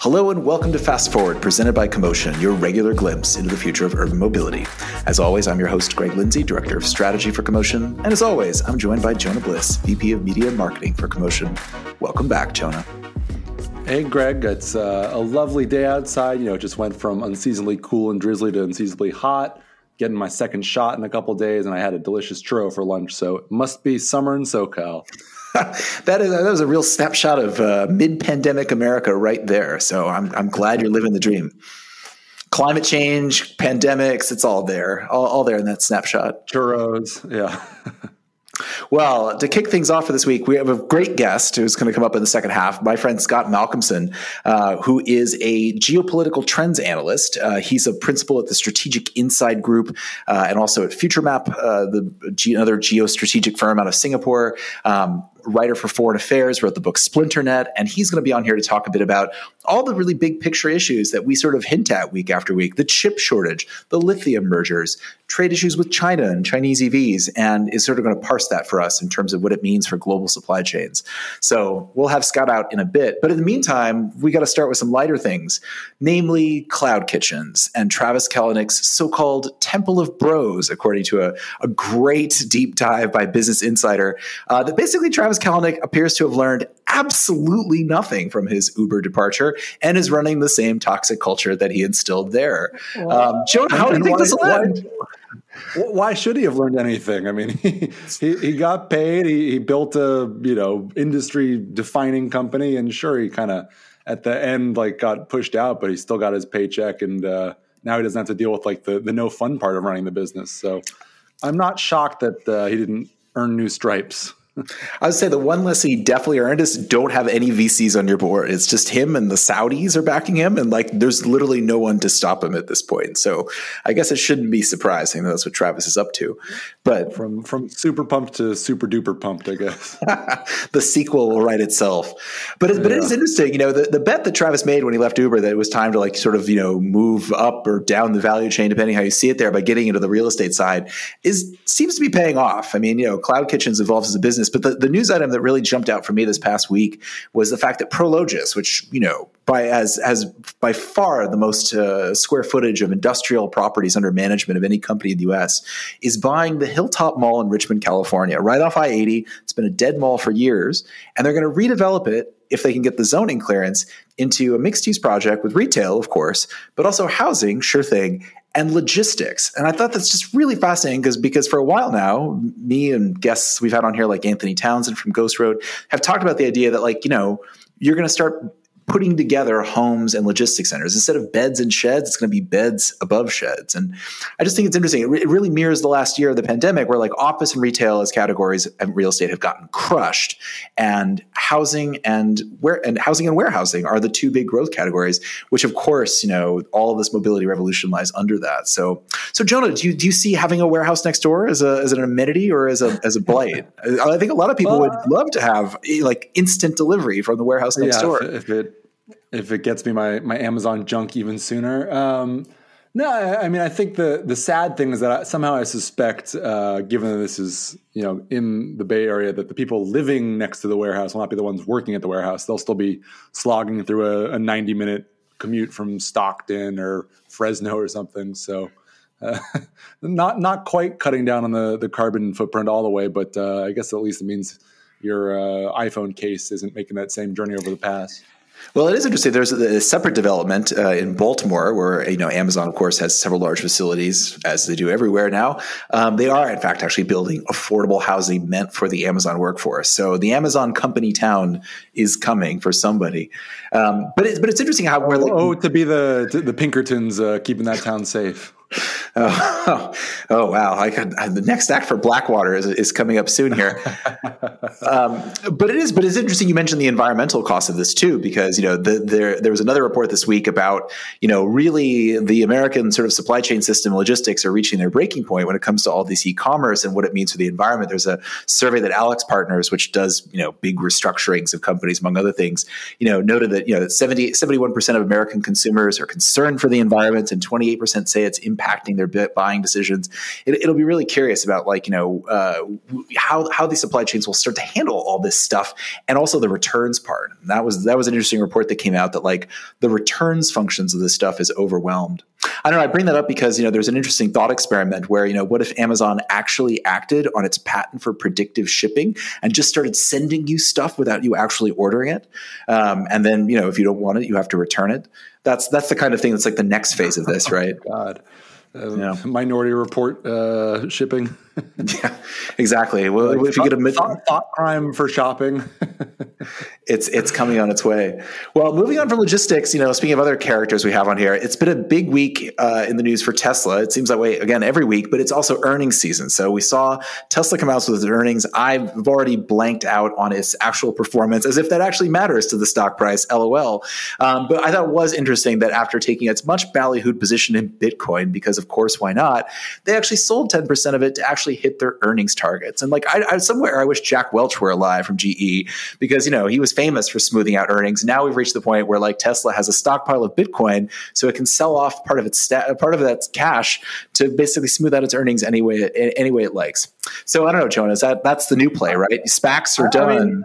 Hello and welcome to Fast Forward, presented by CoMotion, your regular glimpse into the future of urban mobility. As always, I'm your host, Greg Lindsay, Director of Strategy for CoMotion. And as always, I'm joined by Jonah Bliss, VP of Media and Marketing for CoMotion. Welcome back, Jonah. Hey, Greg. It's uh, a lovely day outside. You know, it just went from unseasonably cool and drizzly to unseasonably hot. Getting my second shot in a couple days, and I had a delicious churro for lunch. So it must be summer in SoCal. that is that was a real snapshot of uh, mid-pandemic America right there. So I'm I'm glad you're living the dream. Climate change, pandemics, it's all there, all, all there in that snapshot. Churros, yeah. Well, to kick things off for this week, we have a great guest who's going to come up in the second half. My friend Scott Malcomson, uh, who is a geopolitical trends analyst. Uh, he's a principal at the Strategic Insight Group uh, and also at FutureMap, uh, the another geostrategic firm out of Singapore. Um, writer for Foreign Affairs, wrote the book Splinternet, and he's going to be on here to talk a bit about all the really big picture issues that we sort of hint at week after week the chip shortage, the lithium mergers, trade issues with China and Chinese EVs, and is sort of going to parse that for us in terms of what it means for global supply chains. So we'll have Scott out in a bit. But in the meantime, we got to start with some lighter things, namely cloud kitchens and Travis Kalanick's so called Temple of Bros, according to a, a great deep dive by Business Insider, uh, that basically Travis Kalanick appears to have learned absolutely nothing from his Uber departure and is running the same toxic culture that he instilled there. Um, Jonah, how do you think this will? Why should he have learned anything? I mean, he he, he got paid. He, he built a you know industry defining company, and sure, he kind of at the end like got pushed out, but he still got his paycheck, and uh, now he doesn't have to deal with like the the no fun part of running the business. So I'm not shocked that uh, he didn't earn new stripes. I would say the one lesson he definitely earned is don't have any VCs on your board. It's just him and the Saudis are backing him, and like there's literally no one to stop him at this point. So I guess it shouldn't be surprising that that's what Travis is up to. But from from super pumped to super duper pumped, I guess the sequel will write itself. But it, yeah. but it is interesting, you know, the, the bet that Travis made when he left Uber that it was time to like sort of you know move up or down the value chain depending how you see it there by getting into the real estate side is seems to be paying off. I mean, you know, Cloud Kitchens evolves as a business business. But the, the news item that really jumped out for me this past week was the fact that Prologis, which you know by as has by far the most uh, square footage of industrial properties under management of any company in the U.S., is buying the Hilltop Mall in Richmond, California, right off I-80. It's been a dead mall for years, and they're going to redevelop it if they can get the zoning clearance into a mixed use project with retail, of course, but also housing, sure thing, and logistics. And I thought that's just really fascinating because because for a while now, me and guests we've had on here like Anthony Townsend from Ghost Road have talked about the idea that like, you know, you're going to start putting together homes and logistics centers. Instead of beds and sheds, it's going to be beds above sheds. And I just think it's interesting. It, re- it, really mirrors the last year of the pandemic where like office and retail as categories and real estate have gotten crushed and housing and where and housing and warehousing are the two big growth categories, which of course, you know, all of this mobility revolution lies under that. So, so Jonah, do you, do you see having a warehouse next door as a, as an amenity or as a, as a blight? I think a lot of people would love to have eh, like instant delivery from the warehouse next yeah, door. If it, if it gets me my my Amazon junk even sooner. Um, no, I, I, mean I think the the sad thing is that I, somehow I suspect, uh, given that this is you know in the Bay Area, that the people living next to the warehouse will not be the ones working at the warehouse. They'll still be slogging through a, a ninety minute commute from Stockton or Fresno or something. So. Uh, not not quite cutting down on the, the carbon footprint all the way, but uh, I guess at least it means your uh, iPhone case isn't making that same journey over the pass. Well, it is interesting. There's a, separate development uh, in Baltimore where you know Amazon, of course, has several large facilities as they do everywhere now. Um, they are, in fact, actually building affordable housing meant for the Amazon workforce. So the Amazon company town is coming for somebody. Um, but it's but it's interesting how we're like, oh to be the the Pinkertons uh, keeping that town safe. Oh, oh, wow! I could, the next act for Blackwater is, is coming up soon here. um, but it is, but it's interesting. You mentioned the environmental cost of this too, because you know the, there there was another report this week about you know really the American sort of supply chain system logistics are reaching their breaking point when it comes to all this e-commerce and what it means for the environment. There's a survey that AlixPartners, which does you know big restructurings of companies among other things, you know noted that you know 71 percent of American consumers are concerned for the environment, and 28 percent say it's impacting their buying decisions. It, will be really curious about like you know uh, how how these supply chains will start to handle all this stuff, and also the returns part. And that was that was an interesting report that came out that like the returns functions of this stuff is overwhelmed. I don't know. I bring that up because you know there's an interesting thought experiment where you know what if Amazon actually acted on its patent for predictive shipping and just started sending you stuff without you actually ordering it, um, and then you know if you don't want it, you have to return it. That's that's the kind of thing that's like the next phase of this, right? God, uh, yeah. Minority Report uh, shipping. yeah, exactly. Well, like if you get a mid- thought, thought crime for shopping, it's it's coming on its way. Well, moving on from logistics, you know, speaking of other characters we have on here, it's been a big week uh, in the news for Tesla. It seems that way again every week, but it's also earnings season. So we saw Tesla come out with its earnings. I've already blanked out on its actual performance, as if that actually matters to the stock price. LOL. Um, but I thought it was interesting that after taking its much ballyhooed position in Bitcoin, because of course why not, they actually sold ten percent of it to actually hit their earnings targets. And like I, I somewhere I wish Jack Welch were alive from GE because you know he was famous for smoothing out earnings. Now we've reached the point where like Tesla has a stockpile of Bitcoin, so it can sell off part of its sta- part of that cash to basically smooth out its earnings any way any way it likes. So I don't know, Jonas. That that's the new play, right? SPACs are done. I mean,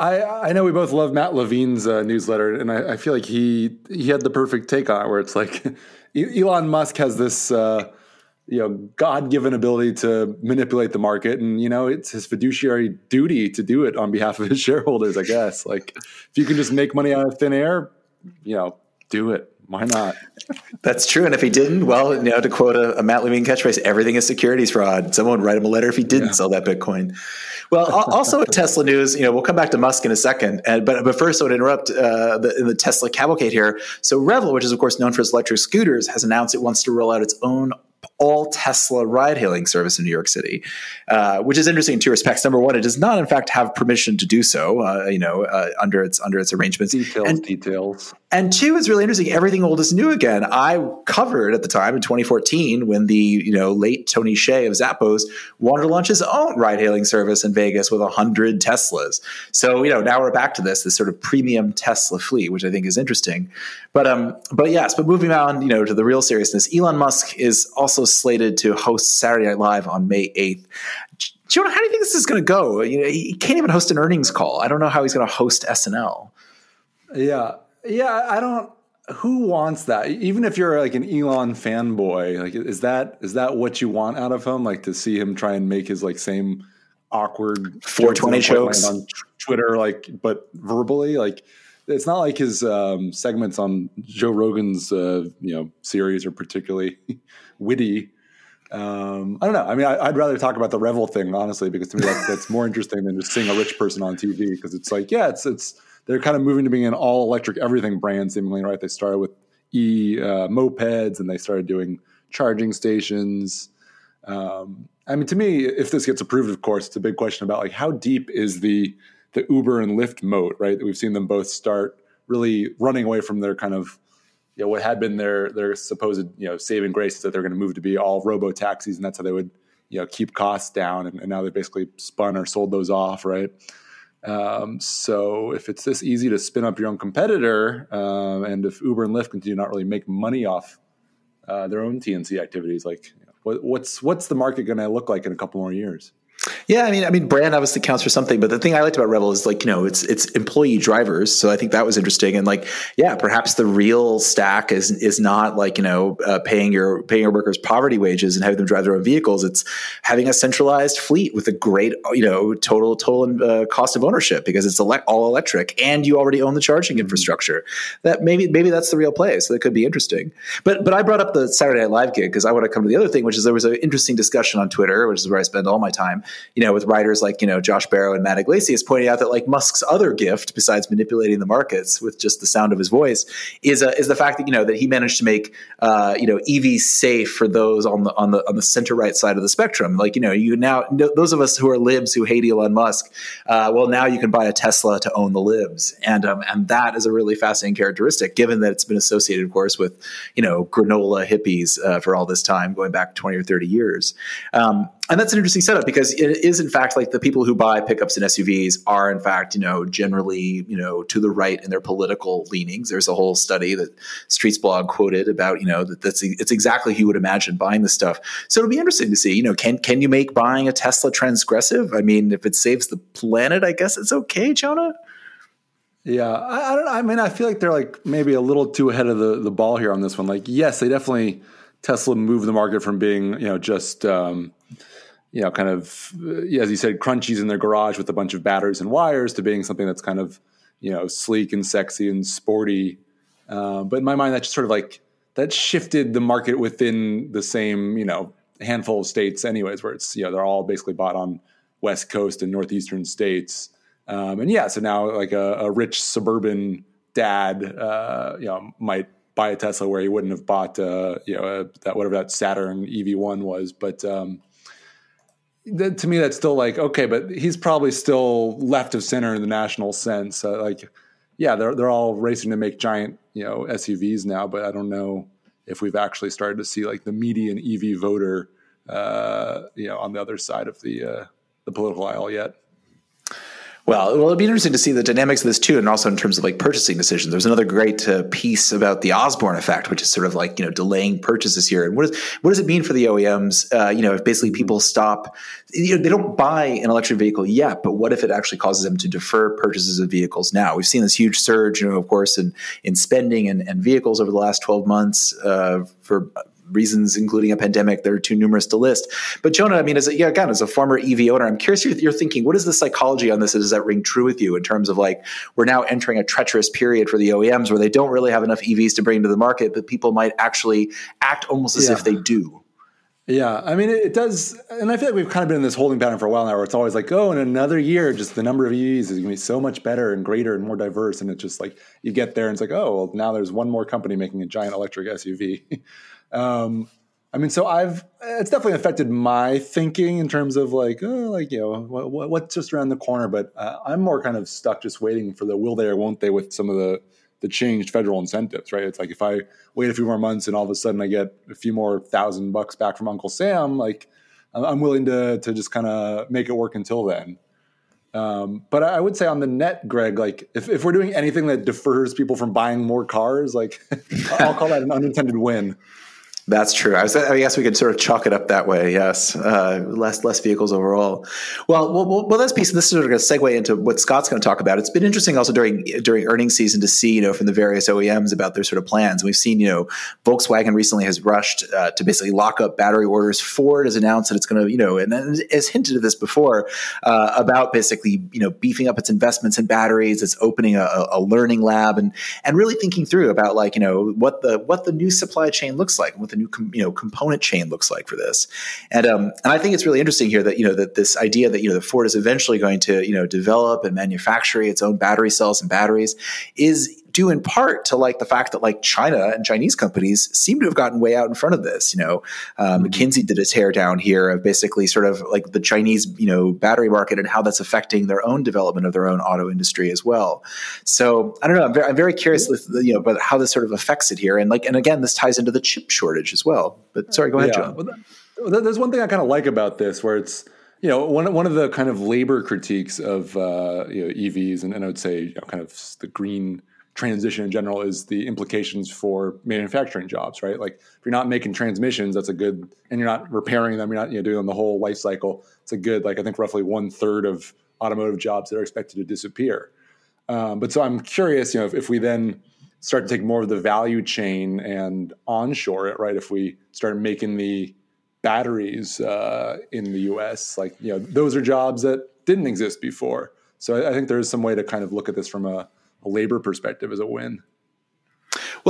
I, I know we both love Matt Levine's uh, newsletter, and I, I, feel like he he had the perfect take on it, where it's like Elon Musk has this uh, you know god-given ability to manipulate the market. And you know it's his fiduciary duty to do it on behalf of his shareholders i guess. Like if you can just make money out of thin air you know do it. Why not? That's true. And if he didn't well you know to quote a, a matt levine catchphrase everything is securities fraud. Someone would write him a letter if he didn't yeah. sell that bitcoin. Well, also at Tesla news, you know, we'll come back to Musk in a second, and, but but first I would interrupt uh, the, the Tesla cavalcade here. So Revel, which is of course known for its electric scooters, has announced it wants to roll out its own all Tesla ride hailing service in New York City, uh, which is interesting in two respects. Number one, it does not, in fact, have permission to do so. Uh, you know, uh, under its under its arrangements. Details, and, details. And two it's really interesting. Everything old is new again. I covered at the time in 2014 when the you know late Tony Hsieh of Zappos wanted to launch his own ride hailing service in Vegas with hundred Teslas. So you know now we're back to this this sort of premium Tesla fleet, which I think is interesting. But um, but yes, but moving on, you know, to the real seriousness, Elon Musk is also slated to host Saturday Night Live on May 8th. Jonah, how do you think this is going to go? You know, he can't even host an earnings call. I don't know how he's going to host SNL. Yeah, yeah, I don't. Who wants that? Even if you're like an Elon fanboy, like is that is that what you want out of him? Like to see him try and make his like same awkward 420 jokes on Twitter, like but verbally, like it's not like his um, segments on Joe Rogan's uh, you know series are particularly witty. Um, I don't know. I mean, I, would rather talk about the Revel thing honestly, because to me that's, that's more interesting than just seeing a rich person on TV. Because it's like, yeah, it's it's they're kind of moving to being an all electric everything brand, seemingly, right? They started with e uh, mopeds, and they started doing charging stations. Um, I mean, to me, if this gets approved, of course, it's a big question about like how deep is the the Uber and Lyft moat, right? We've seen them both start really running away from their kind of you know what had been their their supposed you know saving grace that they're going to move to be all robo taxis and that's how they would you know keep costs down and, and now they basically spun or sold those off right um, so if it's this easy to spin up your own competitor um, and if uber and lyft continue to not really make money off uh, their own tnc activities like what, what's what's the market going to look like in a couple more years yeah, I mean, I mean, brand obviously counts for something, but the thing I liked about Revel is like you know it's it's employee drivers, so I think that was interesting, and like yeah, perhaps the real stack is is not like you know uh, paying your paying your workers poverty wages and having them drive their own vehicles. It's having a centralized fleet with a great you know total total uh, cost of ownership because it's ele- all electric and you already own the charging mm-hmm. infrastructure. That maybe maybe that's the real play, so that could be interesting. But but I brought up the Saturday Night Live gig because I want to come to the other thing, which is there was an interesting discussion on Twitter, which is where I spend all my time you know, with writers like, you know, Josh Barro and Matt Yglesias pointing out that like Musk's other gift, besides manipulating the markets with just the sound of his voice, is uh, is the fact that, you know, that he managed to make, uh, you know, EVs safe for those on the, on the, on the center right side of the spectrum. Like, you know, you now, those of us who are libs who hate Elon Musk, uh, well, now you can buy a Tesla to own the libs. And, um, and that is a really fascinating characteristic, given that it's been associated, of course, with, you know, granola hippies uh, for all this time, going back 20 or 30 years. Um, and that's an interesting setup because it is in fact like the people who buy pickups and SUVs are in fact you know generally you know to the right in their political leanings. There's a whole study that Streetsblog quoted about you know that that's it's exactly who you would imagine buying this stuff. So it'll be interesting to see you know can can you make buying a Tesla transgressive? I mean, if it saves the planet, I guess it's okay, Jonah. Yeah, I, I don't. I mean, I feel like they're like maybe a little too ahead of the the ball here on this one. Like, yes, they definitely Tesla moved the market from being you know just um, you know, kind of, uh, as you said, crunchies in their garage with a bunch of batteries and wires to being something that's kind of, you know, sleek and sexy and sporty. Uh, but in my mind, that just sort of like that shifted the market within the same, you know, handful of states, anyways, where it's you know they're all basically bought on West Coast and northeastern states. Um, and yeah, so now like a, a rich suburban dad, uh, you know, might buy a Tesla where he wouldn't have bought, uh, you know, a, that whatever that Saturn EV one was, but. Um, that, to me that's still like okay but he's probably still left of center in the national sense. Uh, like yeah they're they're all racing to make giant you know SUVs now but I don't know if we've actually started to see like the median EV voter uh, you know on the other side of the uh, the political aisle yet well, well, it'd be interesting to see the dynamics of this too, and also in terms of like purchasing decisions. There's another great uh, piece about the Osborne effect, which is sort of like you know delaying purchases here. And what does what does it mean for the OEMs? Uh, you know, if basically people stop, you know, they don't buy an electric vehicle yet, but what if it actually causes them to defer purchases of vehicles now? We've seen this huge surge, you know, of course, in in spending and, and vehicles over the last 12 months uh, for reasons, including a pandemic, that are too numerous to list. But Jonah, I mean, as a, yeah, again, as a former EV owner, I'm curious you're, you're thinking, what is the psychology on this? Does that ring true with you in terms of like we're now entering a treacherous period for the OEMs where they don't really have enough EVs to bring to the market, but people might actually act almost as yeah. if they do. Yeah, I mean, it does, and I feel like we've kind of been in this holding pattern for a while now, where it's always like, oh, in another year, just the number of EVs is going to be so much better and greater and more diverse, and it's just like you get there and it's like, oh, well, now there's one more company making a giant electric SUV. um, I mean, so I've it's definitely affected my thinking in terms of like, oh, like you know, what, what's just around the corner. But uh, I'm more kind of stuck just waiting for the will they or won't they with some of the the changed federal incentives, right? It's like if I wait a few more months and all of a sudden I get a few more thousand bucks back from Uncle Sam, like I'm willing to to just kind of make it work until then. Um, but I would say on the net, Greg, like if, if we're doing anything that defers people from buying more cars, like I'll call that an unintended win. That's true. I, was, I, guess we could sort of chalk it up that way. Yes, uh, less less vehicles overall. Well, well, well, this piece. This is sort of a segue into what Scott's going to talk about. It's been interesting also during during earnings season to see you know from the various OEMs about their sort of plans. We've seen you know Volkswagen recently has rushed uh, to basically lock up battery orders. Ford has announced that it's going to you know and has hinted at this before uh, about basically you know beefing up its investments in batteries. It's opening a, a learning lab and and really thinking through about like you know what the what the new supply chain looks like, what the new com- you know component chain looks like for this. And um, and I think it's really interesting here that you know that this idea that you know the Ford is eventually going to you know develop and manufacture its own battery cells and batteries is due in part to like the fact that like China and Chinese companies seem to have gotten way out in front of this. You know, um. McKinsey did a teardown here of basically sort of like the Chinese you know battery market and how that's affecting their own development of their own auto industry as well. So I don't know. I'm very, I'm very curious with you know about how this sort of affects it here, and like and again, this ties into the chip shortage as well. But sorry, go ahead, yeah. John. Well, there's one thing I kind of like about this, where it's you know one one of the kind of labor critiques of uh, you know, EVs, and, and I would say you know, kind of the green transition in general is the implications for manufacturing jobs, right? Like if you're not making transmissions, that's a good, and you're not repairing them, you're not you know doing the whole life cycle. It's a good, like I think roughly one third of automotive jobs that are expected to disappear. Um, but so I'm curious, you know, if, if we then start to take more of the value chain and onshore it, right? If we start making the batteries uh, in the U.S., like you know, those are jobs that didn't exist before. So I, I think there is some way to kind of look at this from a a labor perspective is a win.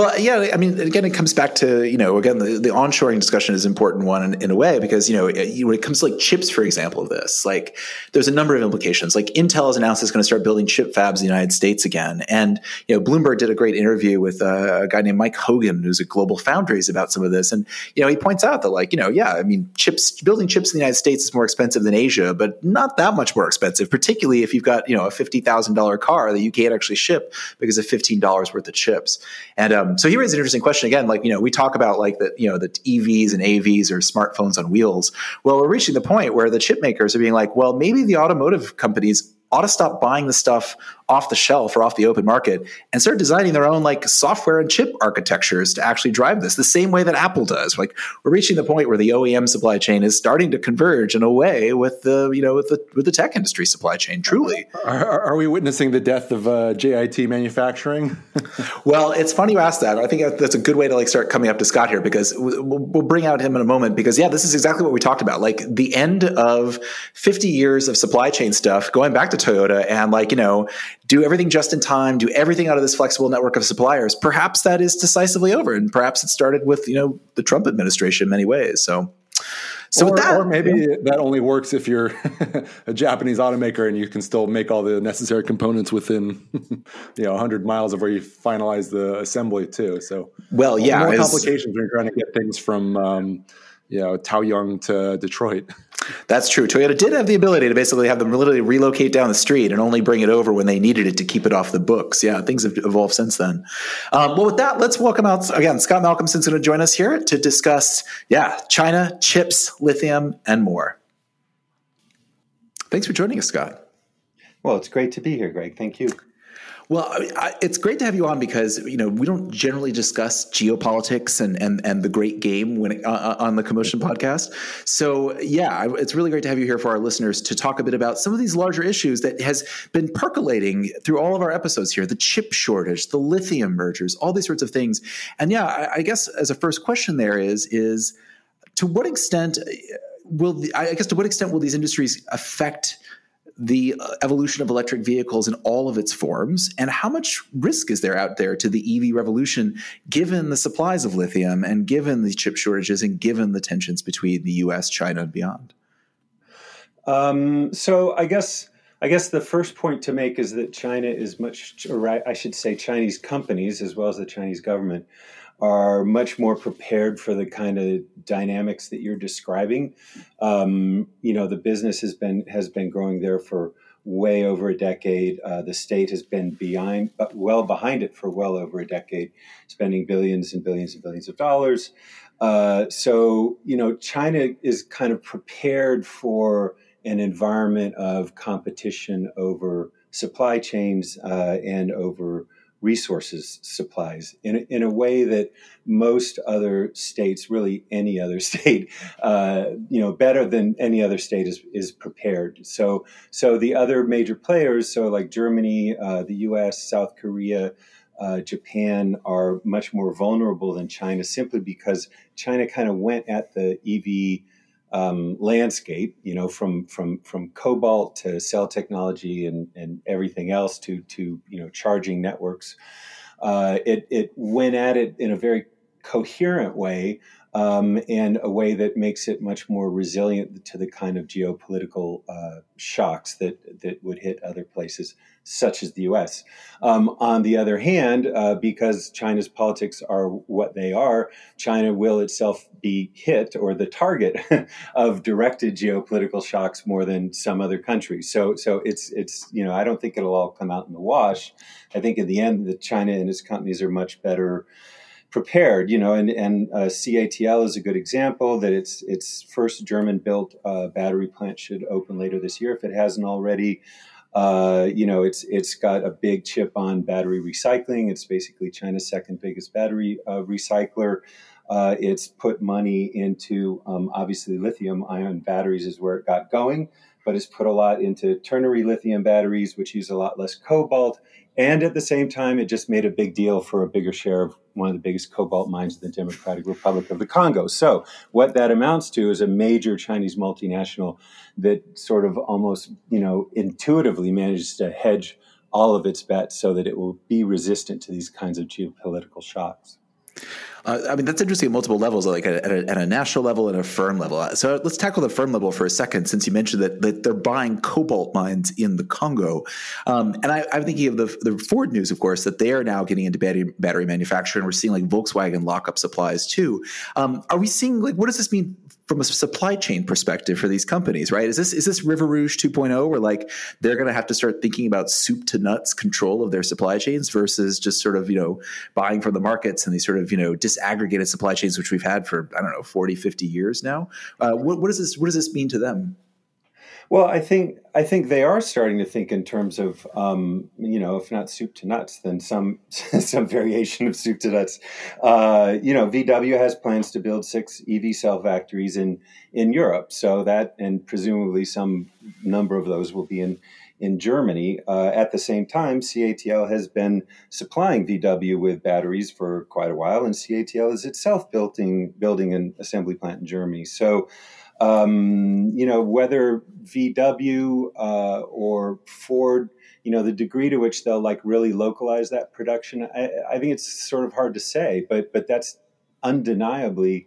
Well, yeah, I mean, again, it comes back to you know, again, the, the onshoring discussion is an important one in, in, a way because you know, when it comes to like chips, for example, of this, like there's a number of implications. Like Intel has announced it's going to start building chip fabs in the United States again, and you know, Bloomberg did a great interview with uh, a guy named Mike Hogan, who's at Global Foundries, about some of this, and you know, he points out that like you know, yeah, I mean, chips building chips in the United States is more expensive than Asia, but not that much more expensive, particularly if you've got you know a fifty thousand dollar car that you can't actually ship because of fifteen dollars worth of chips, and um, um, so here is an interesting question again. Like you know, we talk about like the you know the EVs and AVs or smartphones on wheels. Well, we're reaching the point where the chip makers are being like, well, maybe the automotive companies ought to stop buying the stuff off the shelf or off the open market and start designing their own like software and chip architectures to actually drive this the same way that Apple does. Like we're reaching the point where the OEM supply chain is starting to converge in a way with the you know with the with the tech industry supply chain. Truly, are, are we witnessing the death of uh, JIT manufacturing? well, it's funny you ask that. I think that's a good way to like start coming up to Scott here because we'll, we'll bring out him in a moment because yeah, this is exactly what we talked about. Like the end of 50 years of supply chain stuff, going back to Toyota and like you know do everything just in time, do everything out of this flexible network of suppliers, perhaps that is decisively over. And perhaps it started with, you know, the Trump administration in many ways. So so or, that, or maybe that only works if you're a Japanese automaker and you can still make all the necessary components within you know 100 miles of where you finalize the assembly too. So well, yeah, more complications when you're trying to get things from um, you know Taoyuan to Detroit. That's true. Toyota did have the ability to basically have them literally relocate down the street and only bring it over when they needed it to keep it off the books. Yeah, things have evolved since then. Um, well, with that, let's welcome out again. Scott Malcomson's going to join us here to discuss, yeah, China, chips, lithium, and more. Thanks for joining us, Scott. Well, it's great to be here, Greg. Thank you. Well, I, it's great to have you on because you know we don't generally discuss geopolitics and and, and the great game when it, uh, uh on the CoMotion podcast. So yeah, it's really great to have you here for our listeners to talk a bit about some of these larger issues that has been percolating through all of our episodes here: the chip shortage, the lithium mergers, all these sorts of things. And yeah, I, I guess as a first question, there is is to what extent will the, I guess to what extent will these industries affect the uh, evolution of electric vehicles in all of its forms and how much risk is there out there to the EV revolution given the supplies of lithium and given the chip shortages and given the tensions between the US, China, and beyond? Um, so I guess I guess the first point to make is that China is much, or I should say, Chinese companies as well as the Chinese government are much more prepared for the kind of dynamics that you're describing. Um, you know, the business has been has been growing there for way over a decade. Uh, the state has been behind, but well behind it for well over a decade, spending billions and billions and billions of dollars. Uh, so, you know, China is kind of prepared for an environment of competition over supply chains uh, and over resources supplies in, in a way that most other states, really any other state, uh, you know, better than any other state is, is prepared. So, so the other major players, so like Germany, uh, the U.S., South Korea, uh, Japan are much more vulnerable than China simply because China kind of went at the EV um, landscape, you know, from from from cobalt to cell technology and and everything else to to you know charging networks. Uh, it it went at it in a very coherent way um, and a way that makes it much more resilient to the kind of geopolitical uh, shocks that that would hit other places, such as the U.S. Um, on the other hand, uh, because China's politics are what they are, China will itself be hit or the target of directed geopolitical shocks more than some other countries. So, so it's it's you know I don't think it'll all come out in the wash. I think in the end, that China and its companies are much better prepared, you know, and and uh, CATL is a good example that its its first German built uh, battery plant should open later this year if it hasn't already. Uh, you know, it's it's got a big chip on battery recycling. It's basically China's second biggest battery uh, recycler. Uh, it's put money into um, obviously lithium ion batteries is where it got going, but it's put a lot into ternary lithium batteries, which use a lot less cobalt and at the same time, it just made a big deal for a bigger share of one of the biggest cobalt mines in the Democratic Republic of the Congo. So, what that amounts to is a major Chinese multinational that sort of almost, you know, intuitively manages to hedge all of its bets so that it will be resistant to these kinds of geopolitical shocks. Uh, I mean, that's interesting at multiple levels, like at a, at a, national level and a firm level. So let's tackle the firm level for a second, since you mentioned that, that they're buying cobalt mines in the Congo. Um, and I, am thinking of the, the Ford news, of course, that they are now getting into battery, battery manufacturing. We're seeing like Volkswagen lock up supplies too. Um, are we seeing like what does this mean from a supply chain perspective for these companies, right? Is this is this River Rouge 2.0 where like they're going to have to start thinking about soup to nuts control of their supply chains versus just sort of, you know, buying from the markets and these sort of, you know, disaggregated supply chains which we've had for I don't know, 40, 50 years now. Uh, what, what does this what does this mean to them? Well, I think I think they are starting to think in terms of um, you know, if not soup to nuts, then some some variation of soup to nuts. Uh, you know, VW has plans to build six EV cell factories in in Europe, so that and presumably some number of those will be in in Germany. Uh, at the same time, CATL has been supplying VW with batteries for quite a while, and CATL is itself building building an assembly plant in Germany. So. Um, you know, whether VW uh, or Ford, you know, the degree to which they'll like really localize that production, I, I think it's sort of hard to say, but but that's undeniably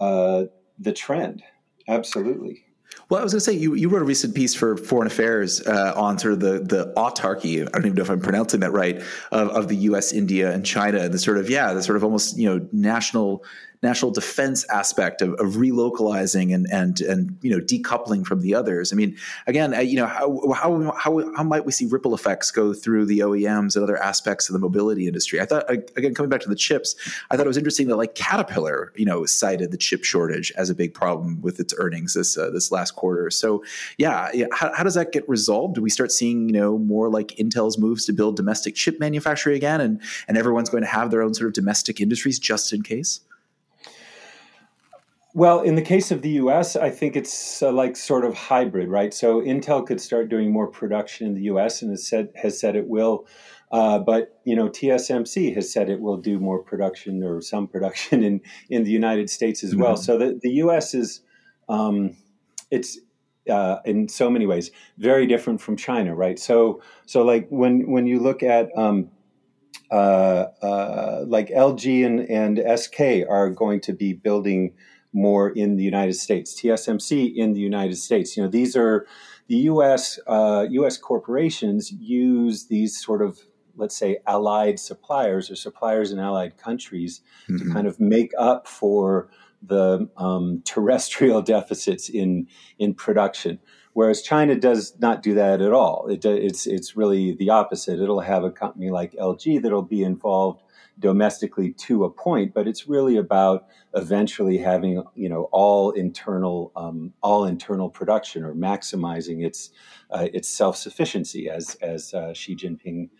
uh, the trend. Absolutely. Well, I was going to say you, you wrote a recent piece for Foreign Affairs uh, on sort of the the autarky. I don't even know if I'm pronouncing that right of, of the U.S., India, and China. and The sort of yeah, the sort of almost you know national national defense aspect of, of relocalizing and and and you know decoupling from the others. I mean, again, you know how how how how might we see ripple effects go through the OEMs and other aspects of the mobility industry? I thought again coming back to the chips, I thought it was interesting that like Caterpillar, you know, cited the chip shortage as a big problem with its earnings this uh, this last quarter. So yeah, yeah how, how does that get resolved? Do we start seeing you know more like Intel's moves to build domestic chip manufacturing again, and and everyone's going to have their own sort of domestic industries just in case? Well, in the case of the US, I think it's uh, like sort of hybrid, right? So Intel could start doing more production in the US and has said, has said it will. Uh, but you know, TSMC has said it will do more production or some production in, in the United States as mm-hmm. well. So the, the U.S. is um, it's uh, in so many ways very different from China, right? So so like when when you look at um, uh, uh like LG and, and SK are going to be building more in the United States. TSMC in the United States. You know, these are the U.S. Uh, U.S. corporations use these sort of let's say allied suppliers or suppliers in allied countries mm-hmm. to kind of make up for the um, terrestrial deficits in in production. Whereas China does not do that at all. It, it's it's really the opposite. It'll have a company like LG that'll be involved domestically to a point, but it's really about eventually having you know all internal um, all internal production or maximizing its uh, its self sufficiency, as as uh, Xi Jinping.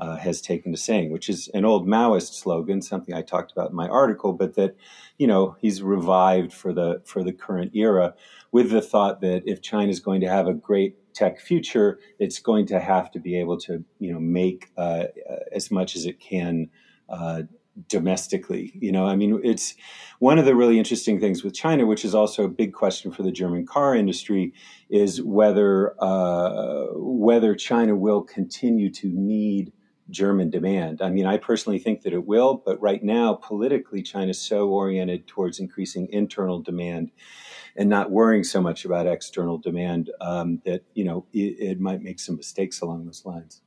Uh, has taken to saying, which is an old Maoist slogan, something I talked about in my article, but that you know he's revived for the for the current era, with the thought that if China is going to have a great tech future, it's going to have to be able to you know make uh, as much as it can uh, domestically. You know, I mean, it's one of the really interesting things with China, which is also a big question for the German car industry, is whether uh, whether China will continue to need German demand. I mean, I personally think that it will, but right now, politically, China is so oriented towards increasing internal demand and not worrying so much about external demand um, that you know it, it might make some mistakes along those lines.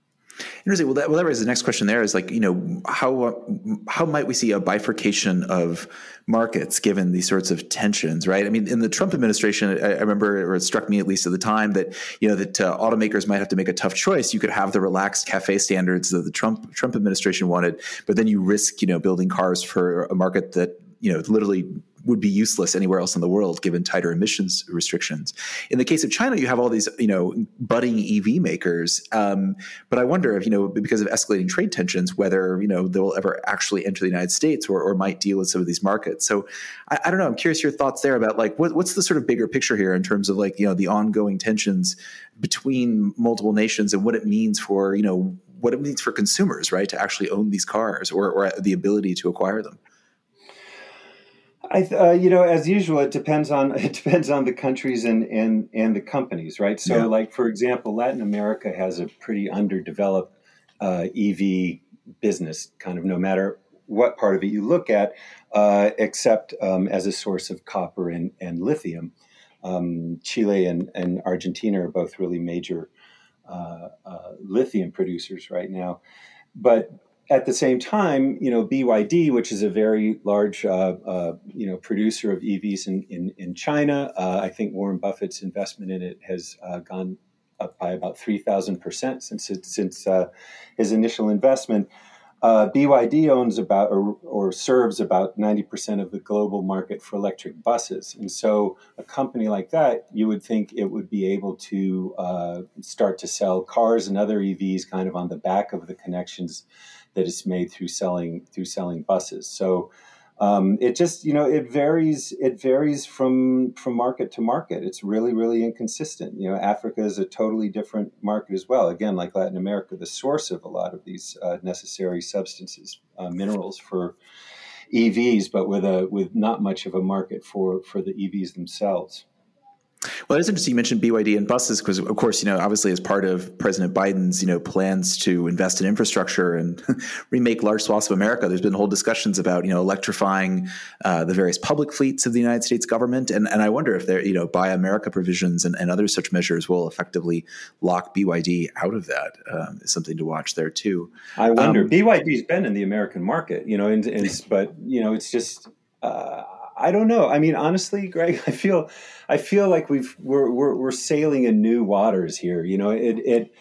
Interesting. Well, that, well, that raises the next question. There is like, you know, how how might we see a bifurcation of markets given these sorts of tensions, right? I mean, in the Trump administration, I, I remember, or it struck me at least at the time that you know that uh, automakers might have to make a tough choice. You could have the relaxed CAFE standards that the Trump Trump administration wanted, but then you risk, you know, building cars for a market that you know literally would be useless anywhere else in the world given tighter emissions restrictions. In the case of China, you have all these you know budding EV makers, um, but I wonder if you know because of escalating trade tensions whether you know they'll ever actually enter the United States or, or might deal with some of these markets. So I, I, don't know. I'm curious your thoughts there about like what, what's the sort of bigger picture here in terms of like you know the ongoing tensions between multiple nations and what it means for you know what it means for consumers, right, to actually own these cars or, or the ability to acquire them. I, uh, you know, as usual, it depends on it depends on the countries and and and the companies, right? So, yeah. like for example, Latin America has a pretty underdeveloped uh, EV business, kind of no matter what part of it you look at, uh, except um, as a source of copper and, and lithium. Um, Chile and, and Argentina are both really major uh, uh, lithium producers right now. But at the same time, you know, BYD, which is a very large, uh, uh, you know, producer of EVs in in, in China, uh, I think Warren Buffett's investment in it has uh, gone up by about three thousand percent since it, since uh, his initial investment. Uh, BYD owns about or, or serves about 90% of the global market for electric buses. And so, a company like that, you would think it would be able to start to sell cars and other EVs kind of on the back of the connections that it's made through selling through selling buses. So, um, it just you know it varies it varies from from market to market. It's really really inconsistent. You know africa is a totally different market as well. Again like latin america the source of a lot of these uh, necessary substances uh, minerals for evs but with a with not much of a market for for the evs themselves well, it's interesting you mentioned BYD and buses because, of course, you know, obviously as part of President Biden's, you know, plans to invest in infrastructure and remake large swaths of America, there's been whole discussions about, you know, electrifying uh, the various public fleets of the United States government, and and I wonder if there, you know, Buy America provisions and, and other such measures will effectively lock BYD out of that. Um, is something to watch there too. I wonder. Um, BYD's been in the American market, you know, and, and but you know, it's just. Uh, I don't know. I mean, honestly, Greg, I feel, I feel like we've we're we're, we're sailing in new waters here. You know, it it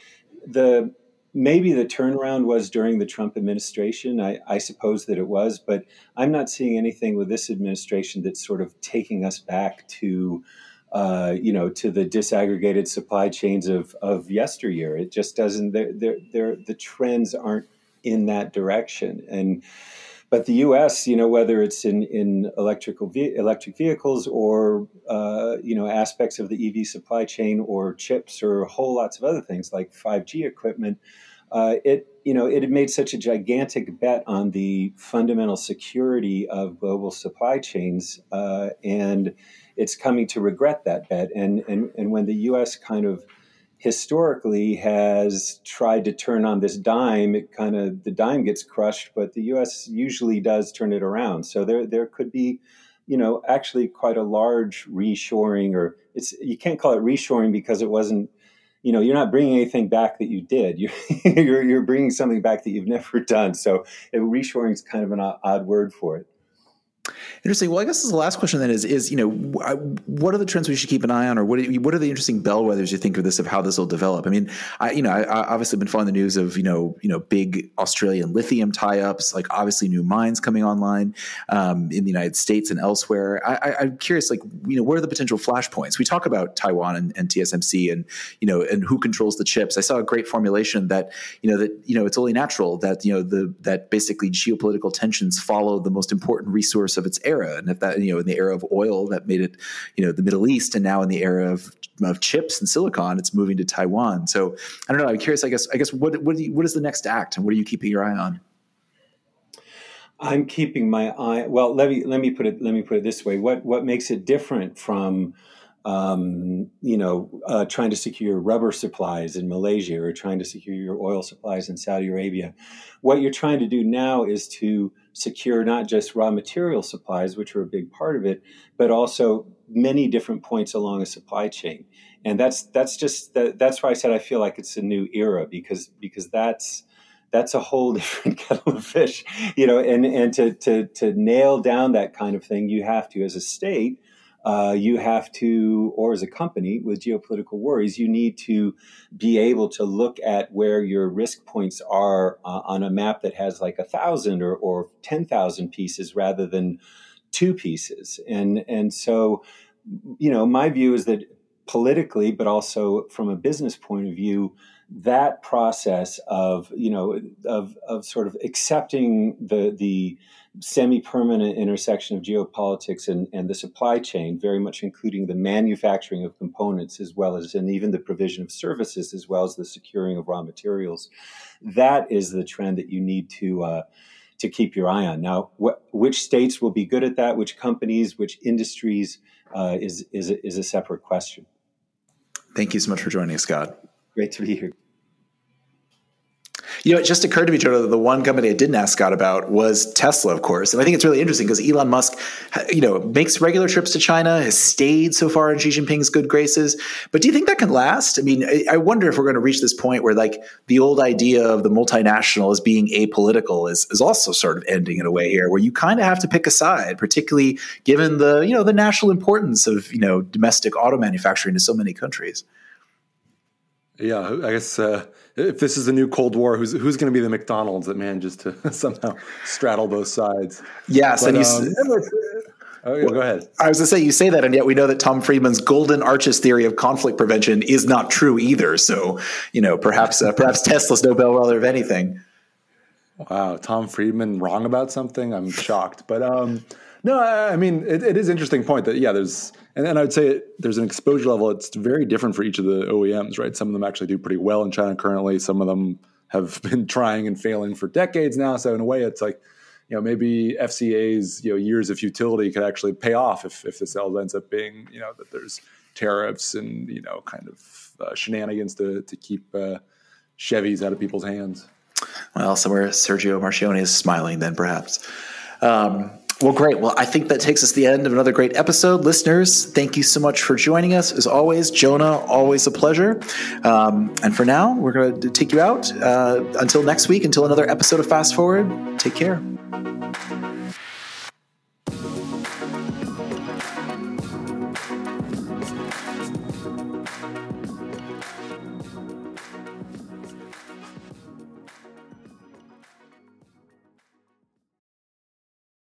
the maybe the turnaround was during the Trump administration. I, I suppose that it was, but I'm not seeing anything with this administration that's sort of taking us back to. Uh, you know, to the disaggregated supply chains of, of yesteryear. It just doesn't. They're, they're, they're, the trends aren't in that direction, and but the U.S., you know, whether it's in in electrical ve- electric vehicles or uh, you know aspects of the EV supply chain or chips or whole lots of other things like 5G equipment, uh, it you know it had made such a gigantic bet on the fundamental security of global supply chains, uh, and it's coming to regret that bet. And and and when the U.S. kind of historically has tried to turn on this dime, it kind of the dime gets crushed, but the U.S. usually does turn it around. So there there could be, you know, actually quite a large reshoring, or it's you can't call it reshoring because it wasn't. You know, you're not bringing anything back that you did. You're you're, you're bringing something back that you've never done. So, reshoring is kind of an odd word for it. Interesting. Well, I guess the last question then is is you know what are the trends we should keep an eye on, or what are, what are the interesting bellwethers you think of this of how this will develop? I mean, I you know I, I obviously been following the news of you know you know big Australian lithium tie-ups, like obviously new mines coming online um, in the United States and elsewhere. I, am curious, like you know, what are the potential flashpoints? We talk about Taiwan and, and TSMC, and you know, and who controls the chips. I saw a great formulation that you know that you know it's only natural that you know the that basically geopolitical tensions follow the most important resource of its era. And if that, you know, in the era of oil, that made it, you know, the Middle East, and now in the era of, of chips and silicon, it's moving to Taiwan. So I don't know. I'm curious. I guess. I guess what what, you, what is the next act, and what are you keeping your eye on? I'm keeping my eye. Well, let me let me put it let me put it this way. What what makes it different from um, you know, uh, trying to secure rubber supplies in Malaysia or trying to secure your oil supplies in Saudi Arabia. What you're trying to do now is to secure not just raw material supplies, which are a big part of it, but also many different points along a supply chain. And that's that's just that, that's why I said I feel like it's a new era because because that's that's a whole different kettle of fish, you know. And and to to to nail down that kind of thing, you have to, as a state, uh, you have to, or as a company with geopolitical worries, you need to be able to look at where your risk points are uh, on a map that has like a thousand or, or 10,000 pieces rather than two pieces. And, and so, you know, my view is that politically, but also from a business point of view, that process of you know of of sort of accepting the the semi-permanent intersection of geopolitics and, and the supply chain, very much including the manufacturing of components as well as and even the provision of services as well as the securing of raw materials. That is the trend that you need to uh, to keep your eye on. Now, wh- which states will be good at that? Which companies? Which industries? Uh, is is a, is a separate question. Thank you so much for joining us, Scott. Great to be here. You know, it just occurred to me, Jonah, that the one company I didn't ask Scott about was Tesla, of course. And I think it's really interesting because Elon Musk, you know, makes regular trips to China, has stayed so far in Xi Jinping's good graces. But do you think that can last? I mean, I wonder if we're going to reach this point where like the old idea of the multinational as being apolitical is, is also sort of ending in a way here, where you kind of have to pick a side, particularly given the, you know, the national importance of, you know, domestic auto manufacturing to so many countries. Yeah, I guess uh, if this is a new Cold War, who's who's going to be the McDonald's that manages to somehow straddle both sides? Yes, but, and you. Um, oh, yeah, go ahead. I was going to say you say that, and yet we know that Tom Friedman's golden arches theory of conflict prevention is not true either. So you know, perhaps uh, perhaps Tesla's no bellwether of anything. Wow, Tom Friedman wrong about something? I'm shocked, but um, no, I mean it, it is interesting point that yeah, there's and, and I would say it, there's an exposure level. It's very different for each of the OEMs, right? Some of them actually do pretty well in China currently. Some of them have been trying and failing for decades now. So in a way, it's like you know maybe FCA's you know years of futility could actually pay off if if the sales ends up being you know that there's tariffs and you know kind of uh, shenanigans to to keep uh, Chevys out of people's hands. Well, somewhere Sergio Marchionne is smiling then perhaps. Um, well, great. Well, I think that takes us to the end of another great episode. Listeners, thank you so much for joining us. As always, Jonah, always a pleasure. Um, and for now, we're going to take you out. Uh, until next week, until another episode of Fast Forward, take care.